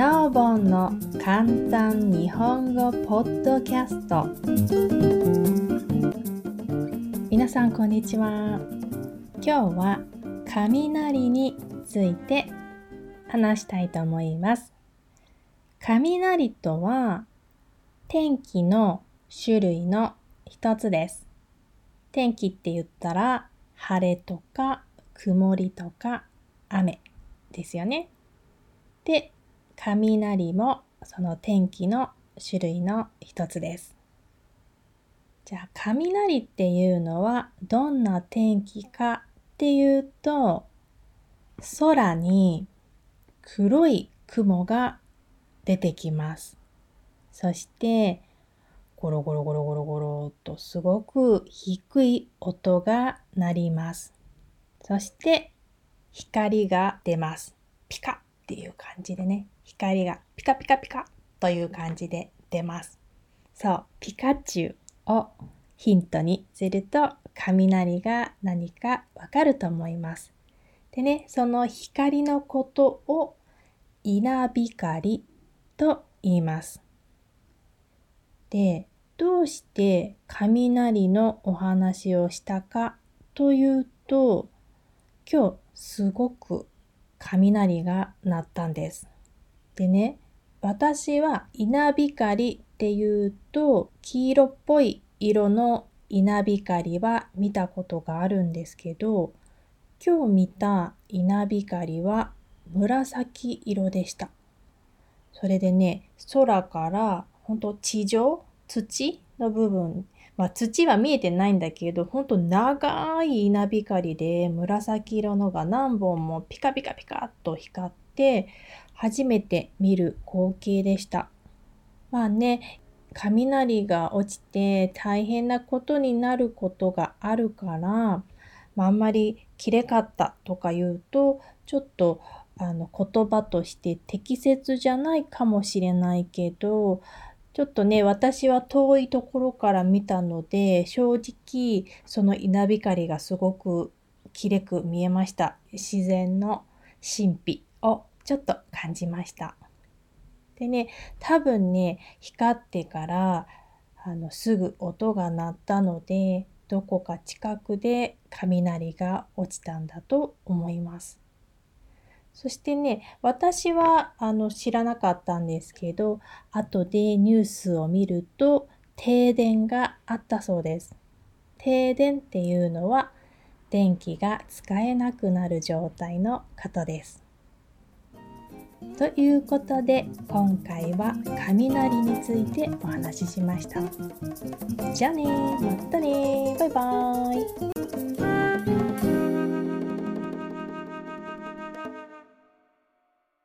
なおぼんの簡単日本語ポッドキャスト。皆さんこんにちは。今日は雷について話したいと思います。雷とは天気の種類の一つです。天気って言ったら晴れとか曇りとか雨ですよね。で、雷もその天気の種類の一つです。じゃあ雷っていうのはどんな天気かっていうと空に黒い雲が出てきます。そしてゴロゴロゴロゴロゴロとすごく低い音が鳴ります。そして光が出ます。ピカッっていう感じでね、光がピカピカピカという感じで出ます。そう、ピカチュウをヒントにすると雷が何かわかると思います。でね、その光のことを稲光と言います。で、どうして雷のお話をしたかというと、今日すごく雷が鳴ったんです。でね、私は稲光っていうと黄色っぽい色の稲光は見たことがあるんですけど、今日見た稲光は紫色でした。それでね、空から本当地上、土の部分まあ、土は見えてないんだけど、ほんと長い稲光で紫色のが何本もピカピカピカっと光って、初めて見る光景でした。まあね、雷が落ちて大変なことになることがあるから、まあ、あんまりきれかったとか言うと、ちょっとあの言葉として適切じゃないかもしれないけど、ちょっとね、私は遠いところから見たので、正直、その稲光がすごくきれく見えました。自然の神秘をちょっと感じました。でね、多分ね、光ってからあのすぐ音が鳴ったので、どこか近くで雷が落ちたんだと思います。そしてね、私はあの知らなかったんですけど、後でニュースを見ると停電があったそうです。停電っていうのは電気が使えなくなる状態のことです。ということで今回は雷についてお話ししました。じゃあねまたねバイバーイ